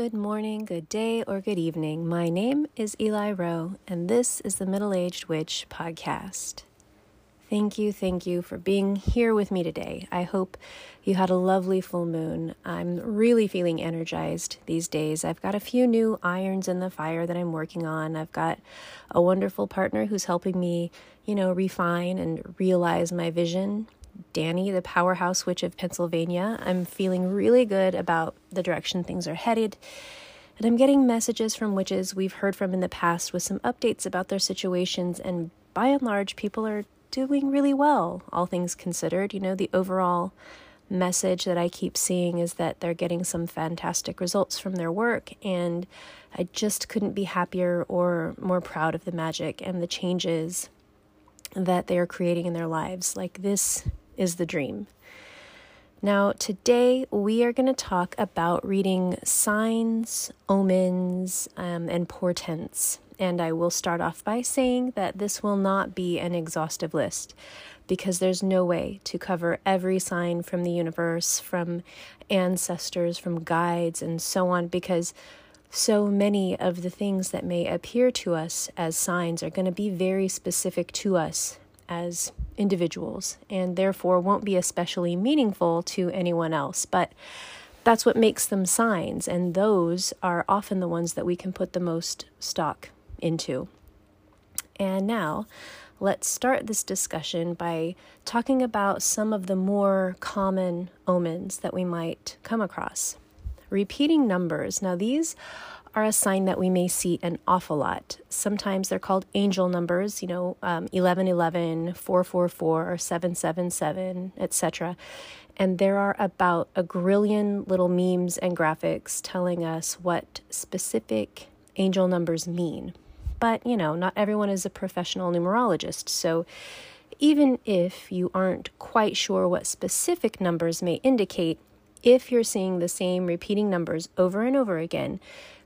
good morning, good day, or good evening. My name is Eli Rowe, and this is the Middle Aged Witch podcast. Thank you, thank you for being here with me today. I hope you had a lovely full moon. I'm really feeling energized these days. I've got a few new irons in the fire that I'm working on. I've got a wonderful partner who's helping me, you know, refine and realize my vision Danny, the powerhouse witch of Pennsylvania. I'm feeling really good about the direction things are headed. And I'm getting messages from witches we've heard from in the past with some updates about their situations. And by and large, people are doing really well, all things considered. You know, the overall message that I keep seeing is that they're getting some fantastic results from their work. And I just couldn't be happier or more proud of the magic and the changes that they are creating in their lives. Like, this is the dream. Now, today we are going to talk about reading signs, omens, um, and portents. And I will start off by saying that this will not be an exhaustive list because there's no way to cover every sign from the universe, from ancestors, from guides, and so on, because so many of the things that may appear to us as signs are going to be very specific to us as individuals and therefore won't be especially meaningful to anyone else. But that's what makes them signs, and those are often the ones that we can put the most stock into. And now, let's start this discussion by talking about some of the more common omens that we might come across. Repeating numbers. Now, these are a sign that we may see an awful lot. Sometimes they're called angel numbers, you know, um, 1111, 444, 777, etc. And there are about a grillion little memes and graphics telling us what specific angel numbers mean. But, you know, not everyone is a professional numerologist. So even if you aren't quite sure what specific numbers may indicate, if you're seeing the same repeating numbers over and over again,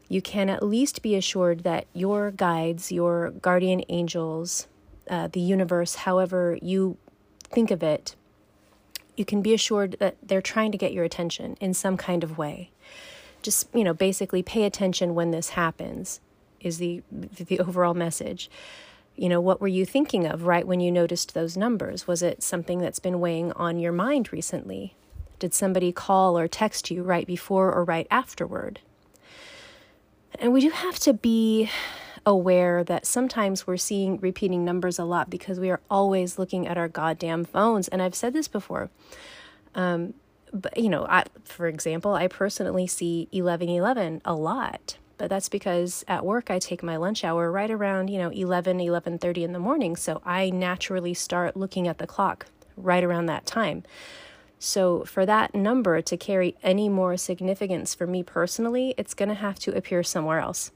you can at least be assured that your guides, your guardian angels, uh, the universe, however you think of it, you can be assured that they're trying to get your attention in some kind of way. Just, you know, basically pay attention when this happens is the the overall message. You know, what were you thinking of right when you noticed those numbers? Was it something that's been weighing on your mind recently? Did somebody call or text you right before or right afterward? And we do have to be aware that sometimes we're seeing repeating numbers a lot because we are always looking at our goddamn phones. And I've said this before. Um, but you know, I, for example, I personally see 1111 a lot, but that's because at work I take my lunch hour right around, you know, 11 11:30 in the morning, so I naturally start looking at the clock right around that time. So, for that number to carry any more significance for me personally, it's going to have to appear somewhere else.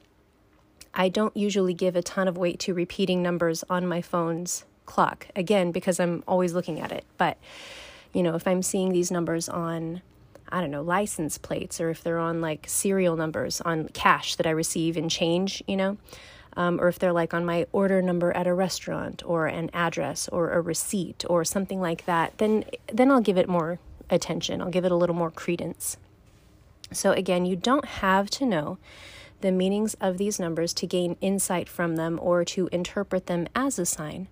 I don't usually give a ton of weight to repeating numbers on my phone's clock, again, because I'm always looking at it. But, you know, if I'm seeing these numbers on, I don't know, license plates, or if they're on like serial numbers on cash that I receive in change, you know, um, or if they're like on my order number at a restaurant or an address or a receipt or something like that, then then I'll give it more attention. I'll give it a little more credence. So again, you don't have to know the meanings of these numbers to gain insight from them or to interpret them as a sign.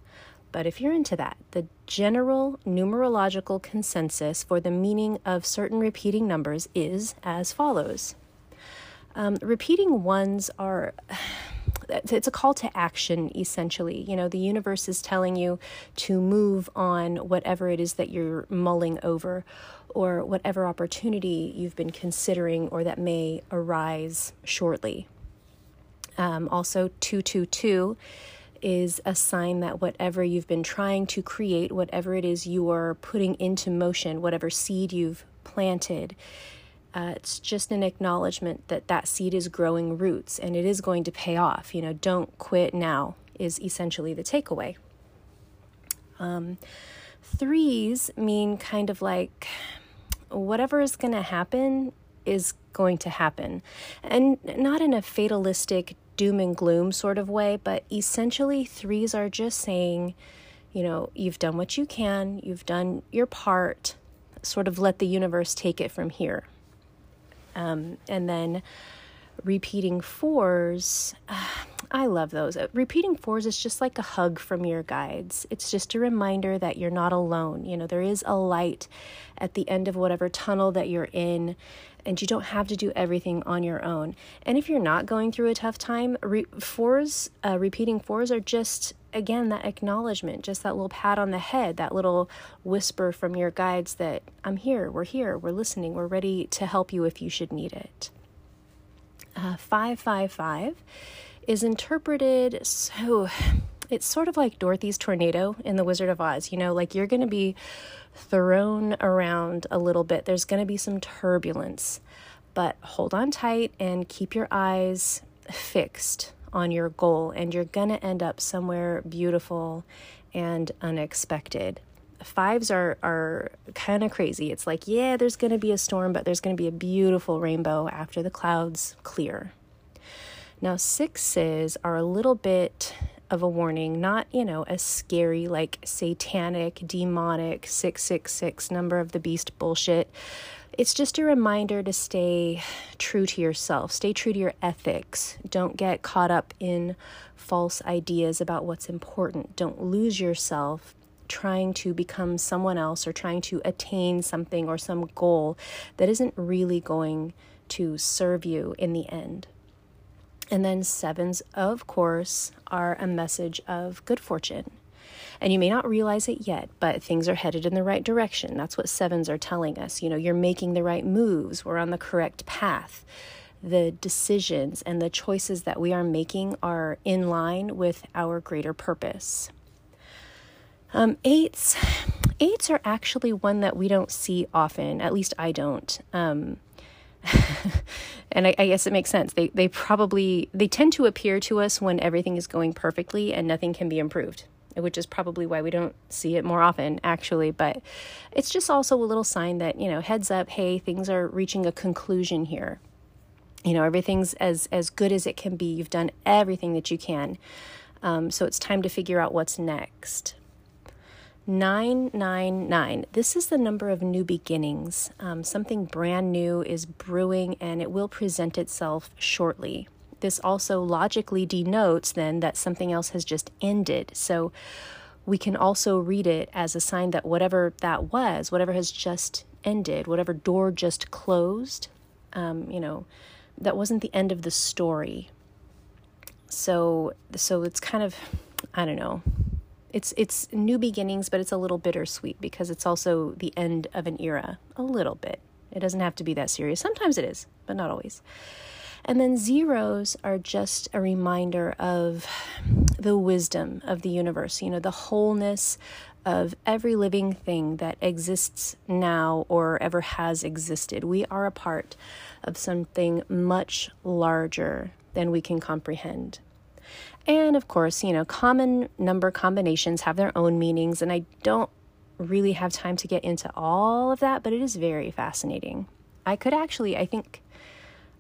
But if you're into that, the general numerological consensus for the meaning of certain repeating numbers is as follows. Um, repeating ones are it's a call to action essentially. You know the universe is telling you to move on whatever it is that you're mulling over or whatever opportunity you've been considering or that may arise shortly. Um, also 222 is a sign that whatever you've been trying to create whatever it is you are putting into motion whatever seed you've planted uh, it's just an acknowledgement that that seed is growing roots and it is going to pay off. You know, don't quit now is essentially the takeaway. Um, threes mean kind of like whatever is going to happen is going to happen. And not in a fatalistic doom and gloom sort of way, but essentially, threes are just saying, you know, you've done what you can, you've done your part, sort of let the universe take it from here. Um, and then repeating fours, I love those. Uh, repeating fours is just like a hug from your guides. It's just a reminder that you're not alone. You know, there is a light at the end of whatever tunnel that you're in, and you don't have to do everything on your own. And if you're not going through a tough time, re- fours, uh, repeating fours are just, again, that acknowledgement, just that little pat on the head, that little whisper from your guides that I'm here, we're here, we're listening, we're ready to help you if you should need it. Uh, 555 is interpreted so it's sort of like Dorothy's tornado in The Wizard of Oz. You know, like you're going to be thrown around a little bit. There's going to be some turbulence, but hold on tight and keep your eyes fixed on your goal, and you're going to end up somewhere beautiful and unexpected. Fives are are kind of crazy. It's like, yeah, there's going to be a storm, but there's going to be a beautiful rainbow after the clouds clear. Now, sixes are a little bit of a warning, not, you know, a scary, like satanic, demonic 666 number of the beast bullshit. It's just a reminder to stay true to yourself, stay true to your ethics. Don't get caught up in false ideas about what's important. Don't lose yourself trying to become someone else or trying to attain something or some goal that isn't really going to serve you in the end. And then sevens, of course, are a message of good fortune. And you may not realize it yet, but things are headed in the right direction. That's what sevens are telling us. You know, you're making the right moves, we're on the correct path. The decisions and the choices that we are making are in line with our greater purpose. Um, eights, eights are actually one that we don't see often. At least I don't. Um, and I, I, guess it makes sense. They they probably they tend to appear to us when everything is going perfectly and nothing can be improved, which is probably why we don't see it more often, actually. But it's just also a little sign that you know, heads up, hey, things are reaching a conclusion here. You know, everything's as as good as it can be. You've done everything that you can, um, so it's time to figure out what's next. 999. This is the number of new beginnings. Um, something brand new is brewing and it will present itself shortly. This also logically denotes then that something else has just ended. So we can also read it as a sign that whatever that was, whatever has just ended, whatever door just closed, um, you know, that wasn't the end of the story. So, so it's kind of, I don't know, it's it's new beginnings, but it's a little bittersweet because it's also the end of an era. A little bit. It doesn't have to be that serious. Sometimes it is, but not always. And then zeros are just a reminder of the wisdom of the universe, you know, the wholeness of every living thing that exists now or ever has existed. We are a part of something much larger than we can comprehend. And of course, you know, common number combinations have their own meanings, and I don't really have time to get into all of that, but it is very fascinating. I could actually, I think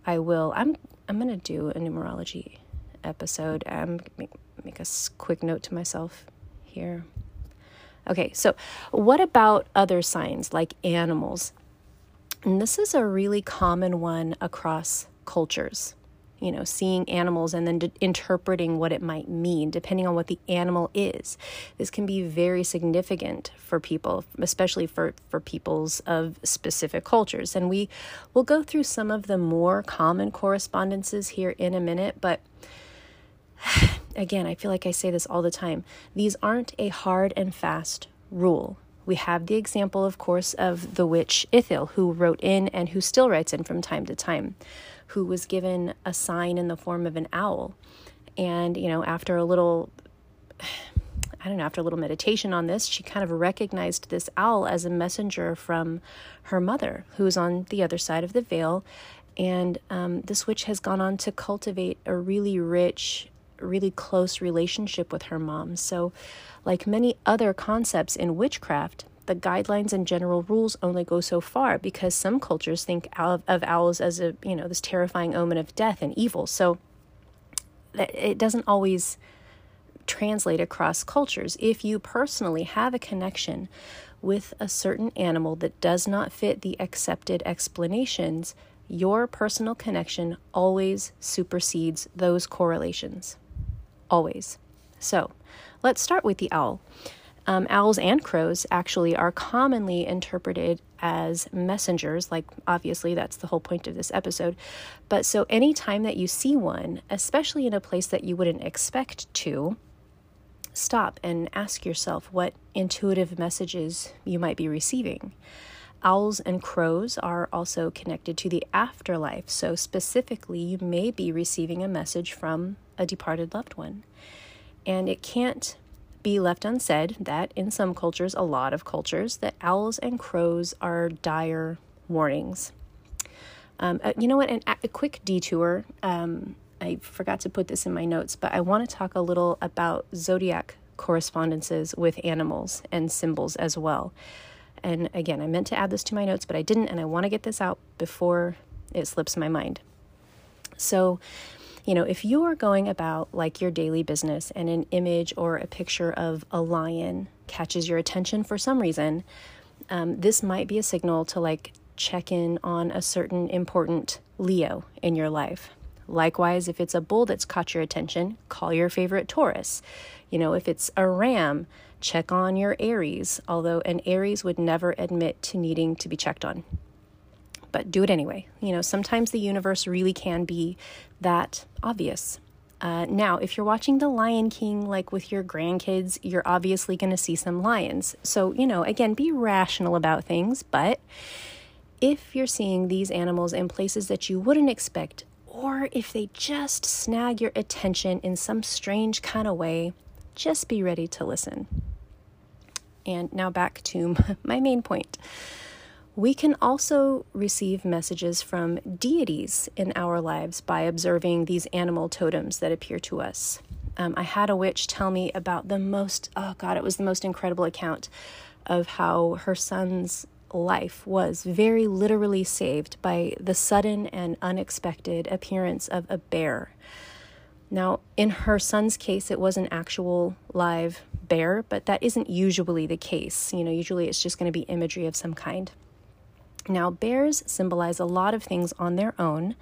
I will. I'm I'm going to do a numerology episode. Um make, make a quick note to myself here. Okay, so what about other signs like animals? And this is a really common one across cultures you know, seeing animals and then de- interpreting what it might mean, depending on what the animal is. This can be very significant for people, especially for, for peoples of specific cultures. And we will go through some of the more common correspondences here in a minute, but again, I feel like I say this all the time. These aren't a hard and fast rule. We have the example, of course, of the witch Ithil, who wrote in and who still writes in from time to time who was given a sign in the form of an owl. And, you know, after a little, I don't know, after a little meditation on this, she kind of recognized this owl as a messenger from her mother, who's on the other side of the veil. And um, this witch has gone on to cultivate a really rich, really close relationship with her mom. So, like many other concepts in witchcraft, the guidelines and general rules only go so far because some cultures think of, of owls as a you know this terrifying omen of death and evil so it doesn't always translate across cultures if you personally have a connection with a certain animal that does not fit the accepted explanations your personal connection always supersedes those correlations. Always. So let's start with the owl. Um, owls and crows actually are commonly interpreted as messengers, like obviously that's the whole point of this episode. But so anytime that you see one, especially in a place that you wouldn't expect to, stop and ask yourself what intuitive messages you might be receiving. Owls and crows are also connected to the afterlife, so specifically, you may be receiving a message from a departed loved one. And it can't be left unsaid that in some cultures, a lot of cultures, that owls and crows are dire warnings. Um, uh, you know what? An, a quick detour. Um, I forgot to put this in my notes, but I want to talk a little about zodiac correspondences with animals and symbols as well. And again, I meant to add this to my notes, but I didn't, and I want to get this out before it slips my mind. So, you know, if you are going about like your daily business and an image or a picture of a lion catches your attention for some reason, um, this might be a signal to like check in on a certain important Leo in your life. Likewise, if it's a bull that's caught your attention, call your favorite Taurus. You know, if it's a ram, check on your Aries, although an Aries would never admit to needing to be checked on but do it anyway. You know, sometimes the universe really can be that obvious. Uh, now, if you're watching The Lion King, like with your grandkids, you're obviously going to see some lions. So, you know, again, be rational about things, but if you're seeing these animals in places that you wouldn't expect, or if they just snag your attention in some strange kind of way, just be ready to listen. And now back to my main point. We can also receive messages from deities in our lives by observing these animal totems that appear to us. Um, I had a witch tell me about the most, oh God, it was the most incredible account of how her son's life was very literally saved by the sudden and unexpected appearance of a bear. Now, in her son's case, it was an actual live bear, but that isn't usually the case. You know, usually it's just going to be imagery of some kind. Now, bears symbolize a lot of things on their own,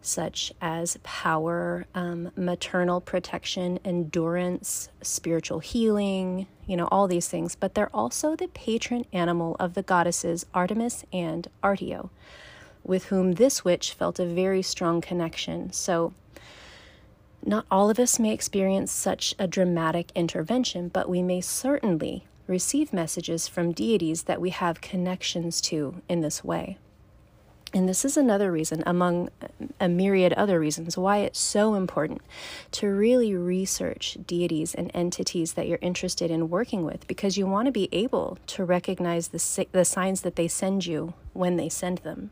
such as power, um, maternal protection, endurance, spiritual healing, you know, all these things. But they're also the patron animal of the goddesses Artemis and Artio, with whom this witch felt a very strong connection. So, not all of us may experience such a dramatic intervention, but we may certainly receive messages from deities that we have connections to in this way. And this is another reason, among a myriad other reasons, why it's so important to really research deities and entities that you're interested in working with because you want to be able to recognize the, the signs that they send you when they send them.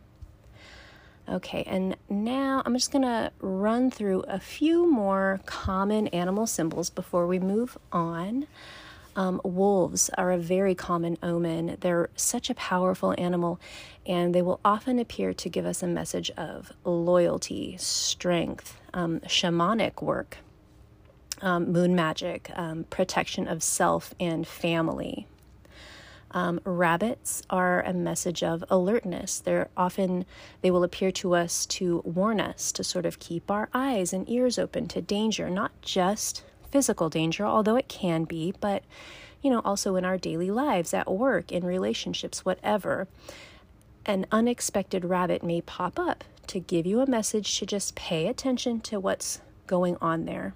Okay, and now I'm just to run through a few more common animal symbols before we move on. Um, wolves are a very common omen. They're such a powerful animal, and they will often appear to give us a message of loyalty, strength, um, shamanic work, um, moon magic, um, protection of self and family. Um, rabbits are a message of alertness. They're often they will appear to us to warn us to sort of keep our eyes and ears open to danger, not just physical danger, although it can be, but you know, also in our daily lives, at work, in relationships, whatever. An unexpected rabbit may pop up to give you a message to just pay attention to what's going on there.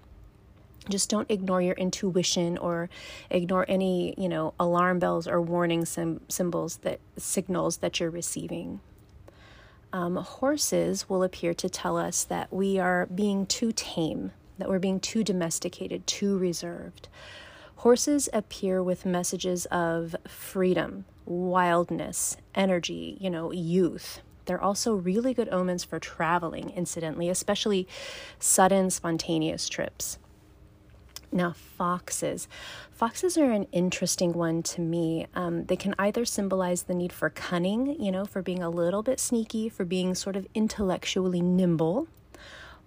Just don't ignore your intuition or ignore any, you know, alarm bells or warning sim- symbols that signals that you're receiving. Um, horses will appear to tell us that we are being too tame that we're being too domesticated, too reserved. Horses appear with messages of freedom, wildness, energy, you know, youth. They're also really good omens for traveling, incidentally, especially sudden, spontaneous trips. Now, foxes. Foxes are an interesting one to me. Um, they can either symbolize the need for cunning, you know, for being a little bit sneaky, for being sort of intellectually nimble,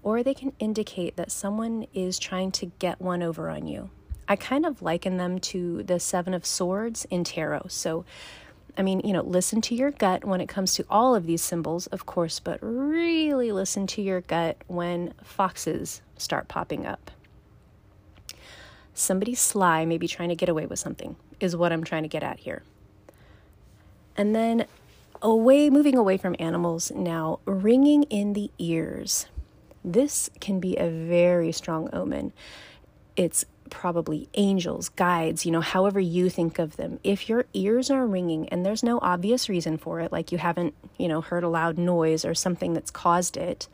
or they can indicate that someone is trying to get one over on you. I kind of liken them to the Seven of Swords in tarot. So, I mean, you know, listen to your gut when it comes to all of these symbols, of course, but really listen to your gut when foxes start popping up. Somebody sly may be trying to get away with something, is what I'm trying to get at here. And then away, moving away from animals now, ringing in the ears. This can be a very strong omen. It's probably angels, guides, you know, however you think of them. If your ears are ringing and there's no obvious reason for it, like you haven't, you know, heard a loud noise or something that's caused it,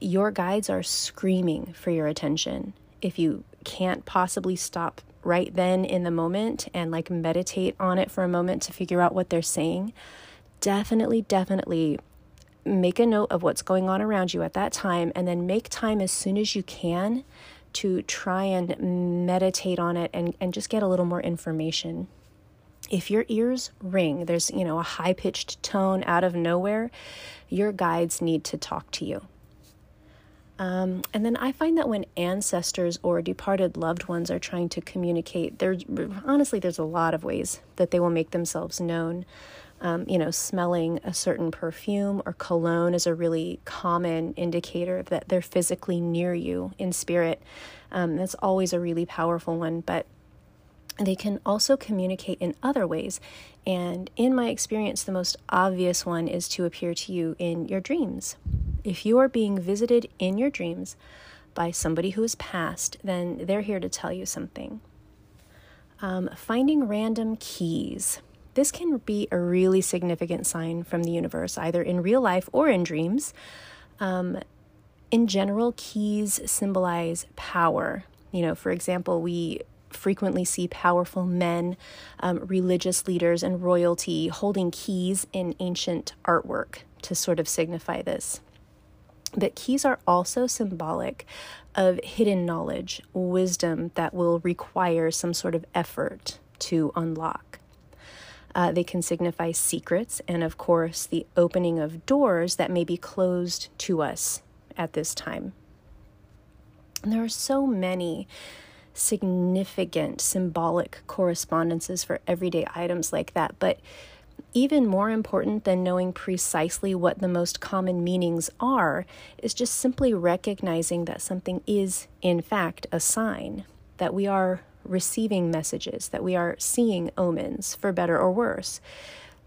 your guides are screaming for your attention. If you can't possibly stop right then in the moment and like meditate on it for a moment to figure out what they're saying, definitely, definitely make a note of what's going on around you at that time and then make time as soon as you can to try and meditate on it and, and just get a little more information. If your ears ring, there's, you know, a high pitched tone out of nowhere, your guides need to talk to you. Um, and then I find that when ancestors or departed loved ones are trying to communicate, there's honestly there's a lot of ways that they will make themselves known. Um, you know, smelling a certain perfume or cologne is a really common indicator that they're physically near you in spirit. Um, that's always a really powerful one, but they can also communicate in other ways. And in my experience, the most obvious one is to appear to you in your dreams. If you are being visited in your dreams by somebody who is passed, then they're here to tell you something. Um, finding random keys. This can be a really significant sign from the universe, either in real life or in dreams. Um, in general, keys symbolize power. You know, for example, we frequently see powerful men, um, religious leaders, and royalty holding keys in ancient artwork to sort of signify this. But keys are also symbolic of hidden knowledge, wisdom that will require some sort of effort to unlock. Uh, they can signify secrets and, of course, the opening of doors that may be closed to us at this time. And there are so many significant symbolic correspondences for everyday items like that, but even more important than knowing precisely what the most common meanings are is just simply recognizing that something is, in fact, a sign, that we are receiving messages, that we are seeing omens, for better or worse.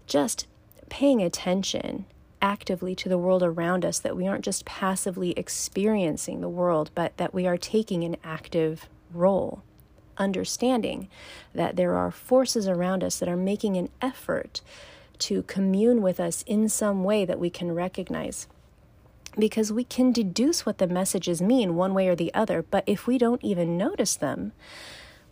Just paying attention actively to the world around us, that we aren't just passively experiencing the world, but that we are taking an active role. Understanding that there are forces around us that are making an effort to commune with us in some way that we can recognize because we can deduce what the messages mean one way or the other, but if we don't even notice them,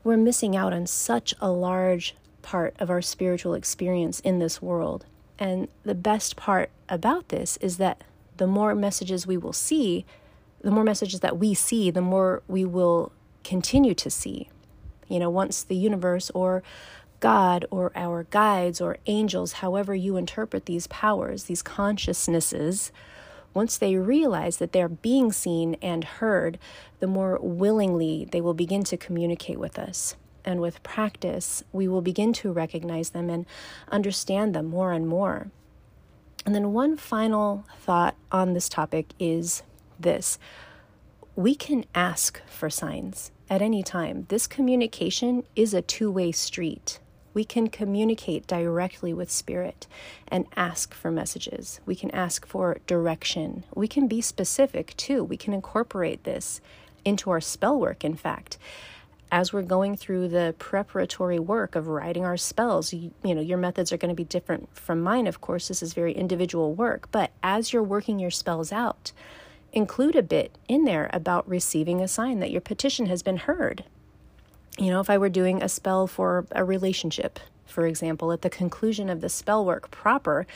we're missing out on such a large part of our spiritual experience in this world. And the best part about this is that the more messages we will see, the more messages that we see, the more we will continue to see. You know, once the universe or God or our guides or angels, however you interpret these powers, these consciousnesses, once they realize that they're being seen and heard, the more willingly they will begin to communicate with us. And with practice, we will begin to recognize them and understand them more and more. And then, one final thought on this topic is this we can ask for signs at any time. This communication is a two way street we can communicate directly with spirit and ask for messages. We can ask for direction. We can be specific too. We can incorporate this into our spell work, in fact. As we're going through the preparatory work of writing our spells, you, you know, your methods are going to be different from mine, of course. This is very individual work. But as you're working your spells out, include a bit in there about receiving a sign that your petition has been heard you know, if I were doing a spell for a relationship, for example, at the conclusion of the spell work proper,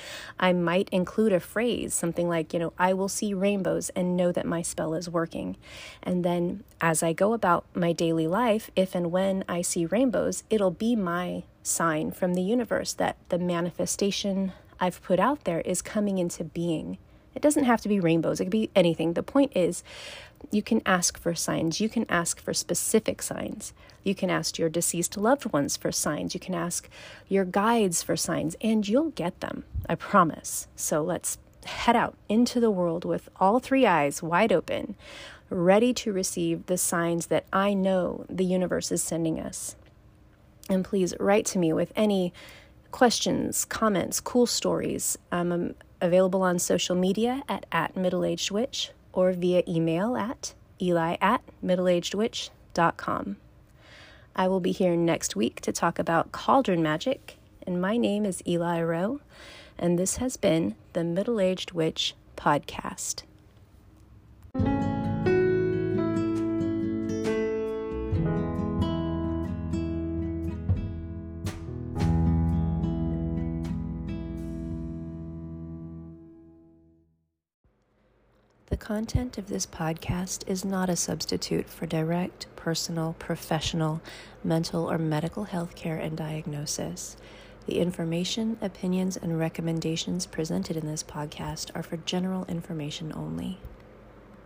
I might include a phrase, something like, you know, I will see rainbows and know that my spell is working. And then as I go about my daily life, if and when I see rainbows, it'll be my sign from the universe that the manifestation I've put out there is coming into being. It doesn't have to be rainbows, it could be anything. The point is, you can ask for signs, you can ask for specific signs You can ask your deceased loved ones for signs. You can ask your guides for signs, and you'll get them. I promise. So let's head out into the world with all three eyes wide open, ready to receive the signs that I know the universe is sending us. And please write to me with any questions, comments, cool stories. I'm available on social media at, at middleagedwitch or via email at eli at middleagedwitch.com. I will be here next week to talk about cauldron magic, and my name is Eli Rowe, and this has been the Middle Aged Witch Podcast. Content of this podcast is not a substitute for direct, personal, professional, mental, or medical health care and diagnosis. The information, opinions, and recommendations presented in this podcast are for general information only.